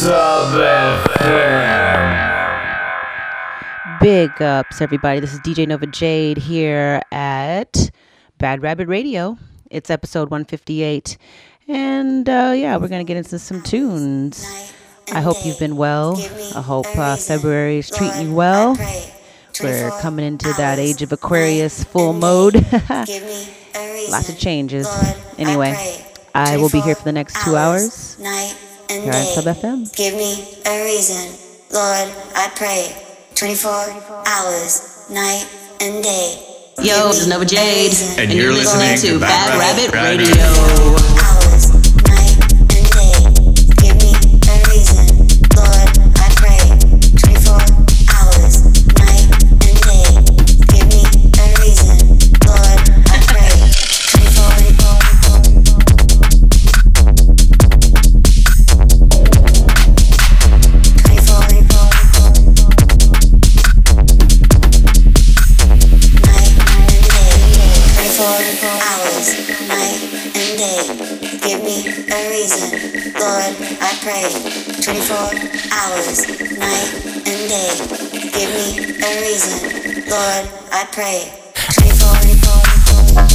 Sub Big ups, everybody. This is DJ Nova Jade here at Bad Rabbit Radio. It's episode 158. And uh, yeah, we're going to get into some tunes. I hope you've been well. I hope uh, February is treating you well. We're coming into that age of Aquarius full mode. Lots of changes. Anyway, I will be here for the next two hours here on Sub FM. Give me a reason, Lord, I pray. 24 hours, night and day. Yo, this is Nova Jade, and, you're listening to Bad Rabbit Radio. Radio. pray 24 hours, night and day. Give me a reason, Lord, I pray 24, 24, 24.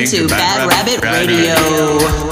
Listening to Bad Rabbit Radio.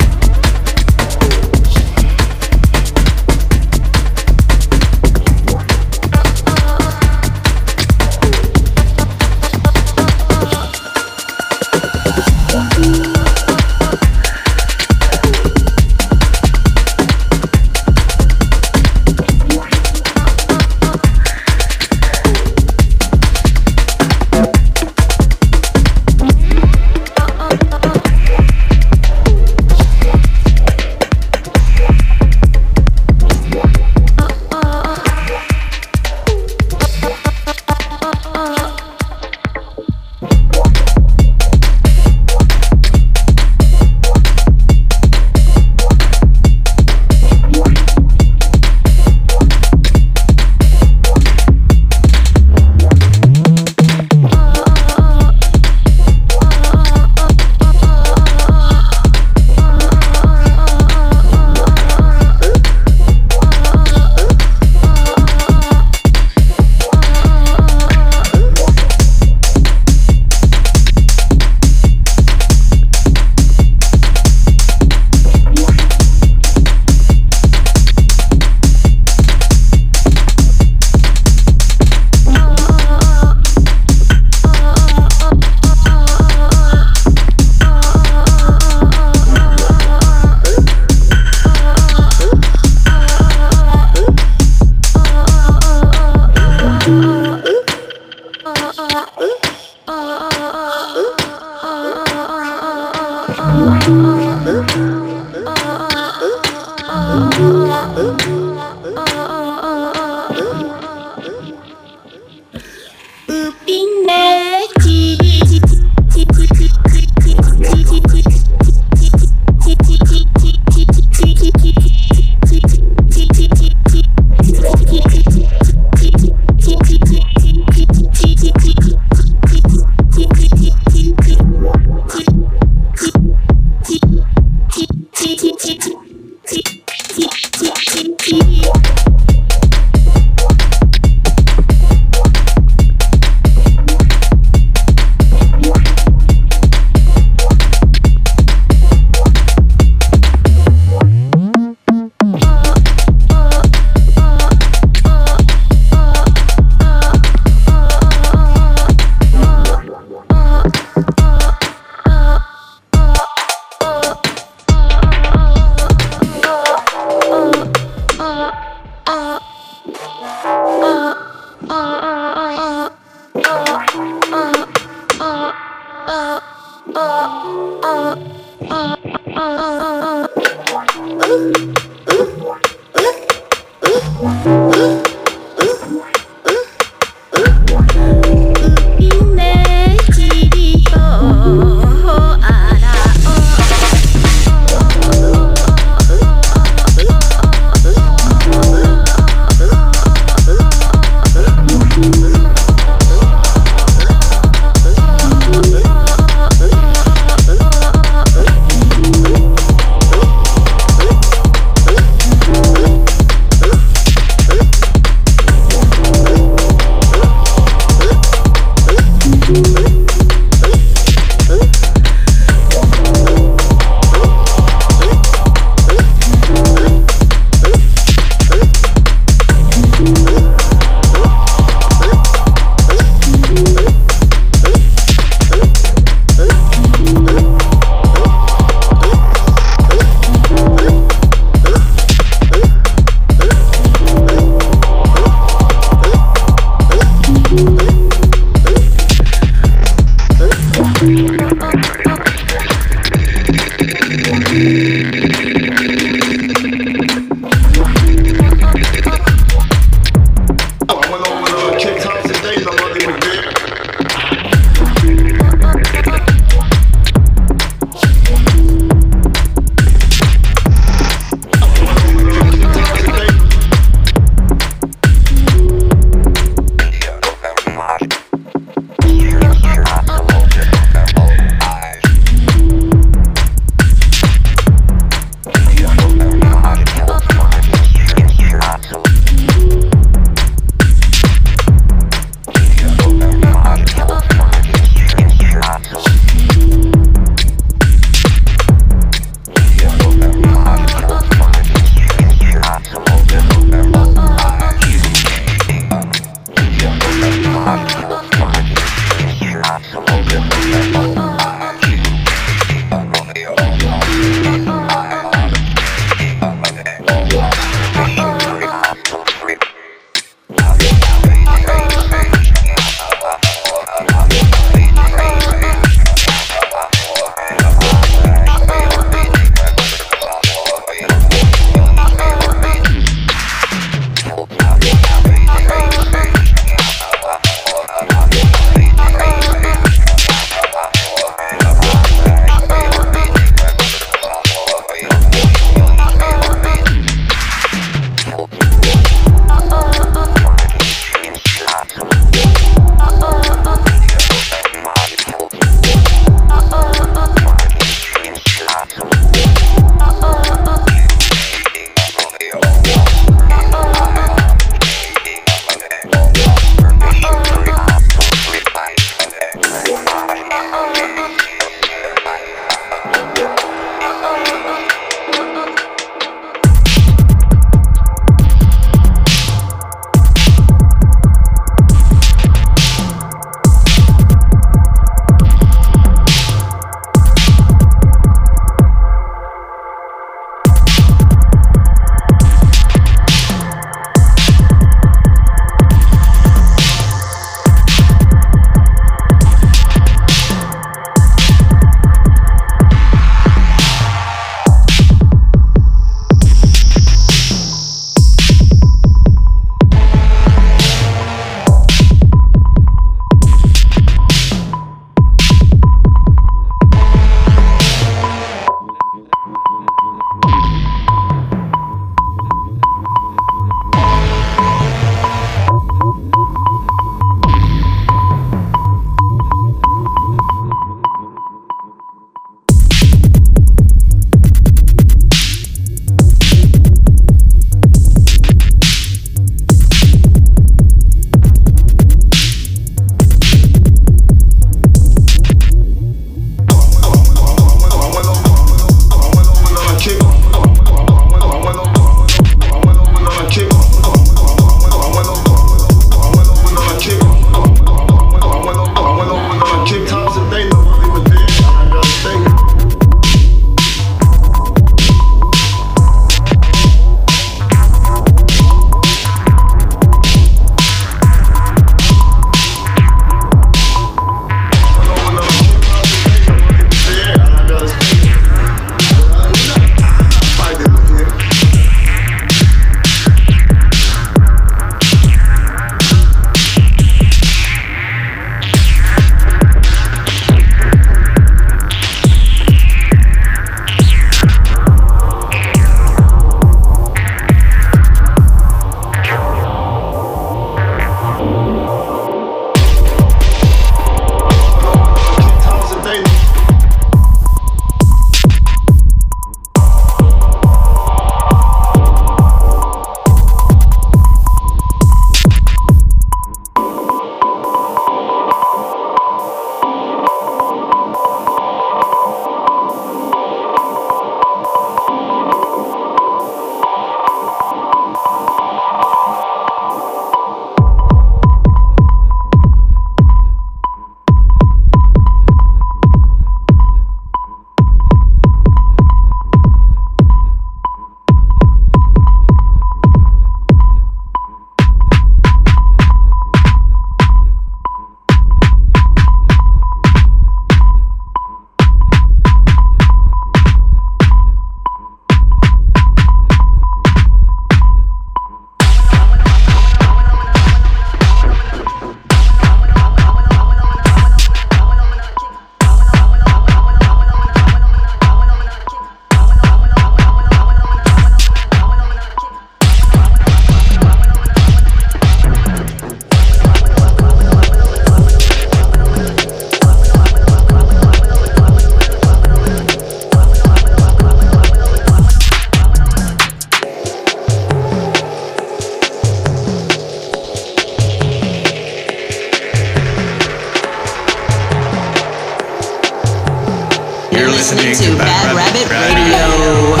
Listening to Bad Rabbit Radio.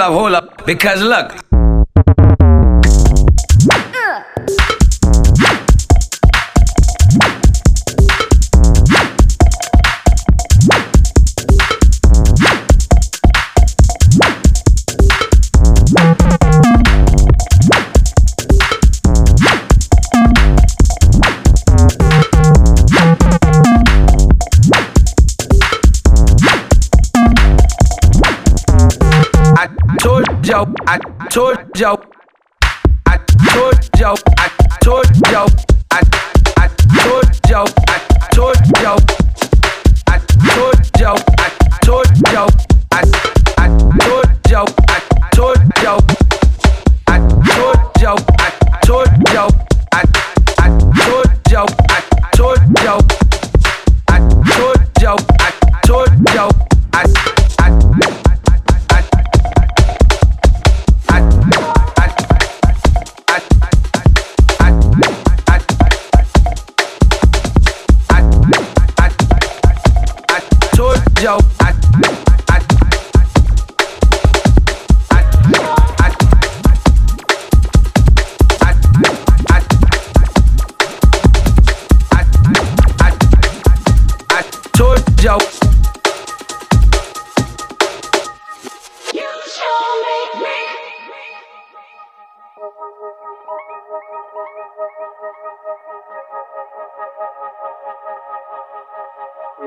Up. Hold up. Because look. Yo, I told yo, I told yo, I I told yo, I told yo, I told yo, I told yo, told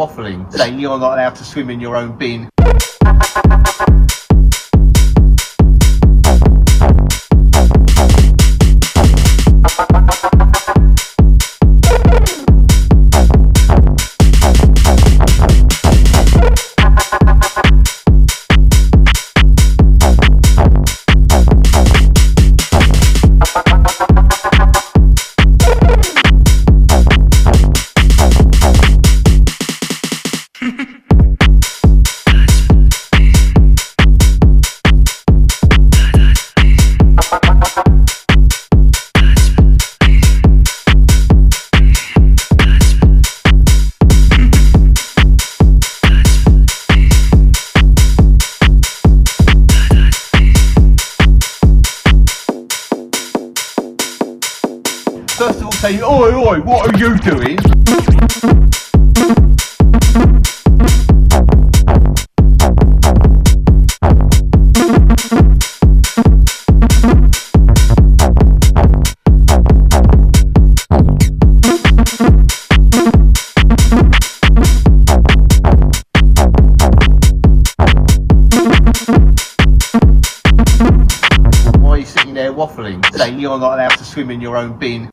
waffling, saying you're not allowed to swim in your own bin. Oi, what are you doing? Why are you sitting there waffling, saying you're not allowed to swim in your own bin?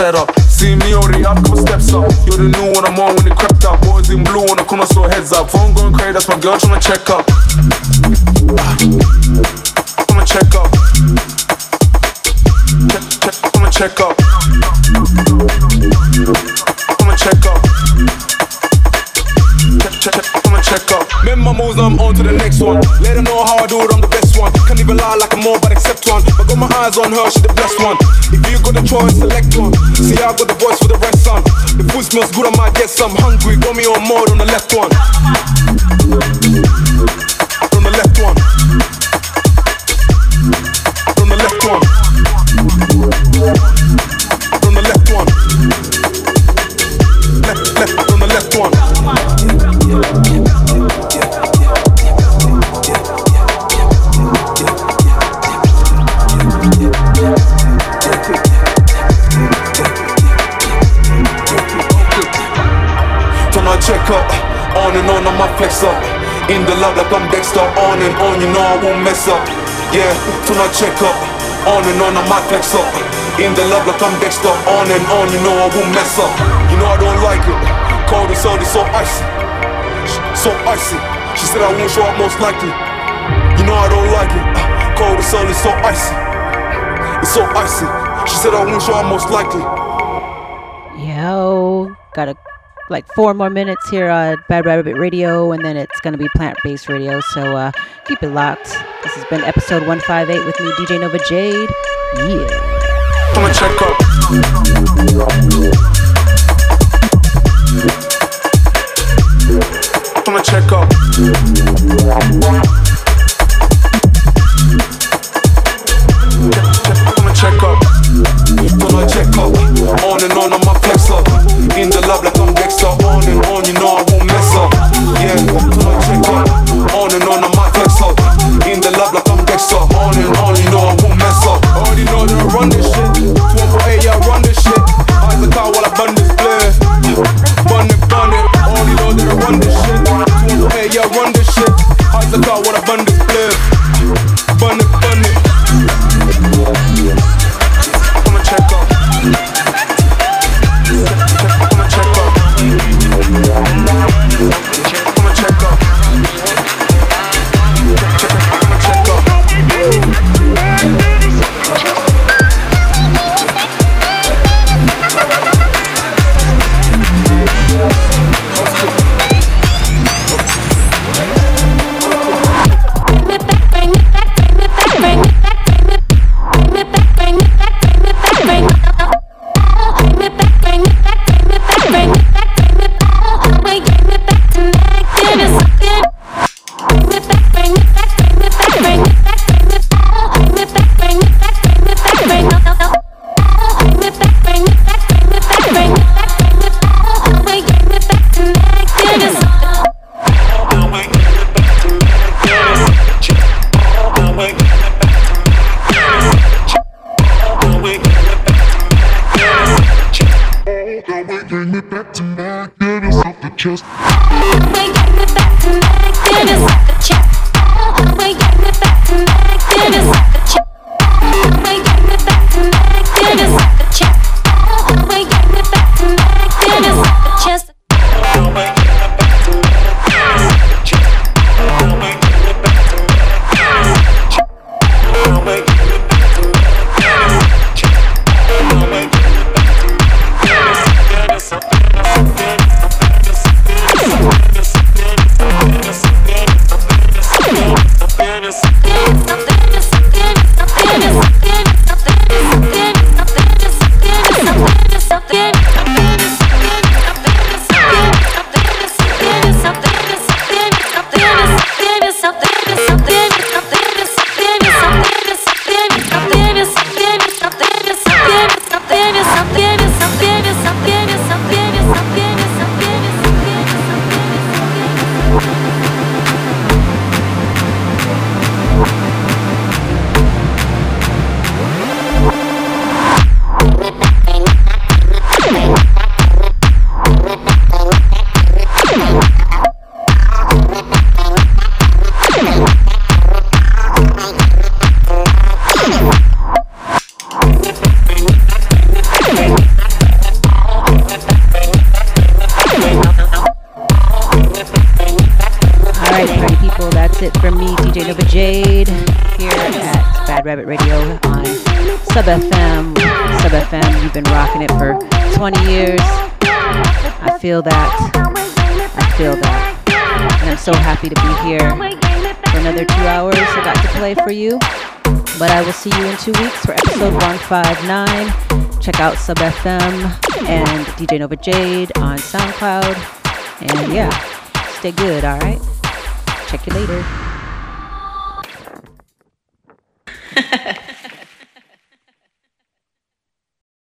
A setup. See me already up, couple steps up. You're the new one, I'm on when it crept up. Boys in blue on the corner, so heads up. Phone going crazy, that's my girl tryna check up. I'ma check up. Check, check, I'ma check up. I'ma check up. Check, check, check, I'ma check up. My moves, I'm on to the next one. Let her know how I do it, I'm the best one. Can't even lie like I'm more, but accept one. I got my eyes on her, she some hungry. Yeah, I check up, on and on, I'm a flex up. In the love like I'm Dexter, on and on, you know I won't mess up. You know I don't like it. Cold and salty, so icy, so icy. She said I won't show up most likely. You know I don't like it. Uh, Cold and salty, so icy, it's so icy. She said I won't show up most likely. Yo, got a like four more minutes here on Bad Rabbit Radio, and then it's gonna be plant based radio. So uh, keep it locked. This has been episode 158 with me, DJ Nova Jade. Yeah. I'ma check up. I'ma check up. Sub FM and DJ Nova Jade on SoundCloud. And yeah, stay good, all right? Check you later.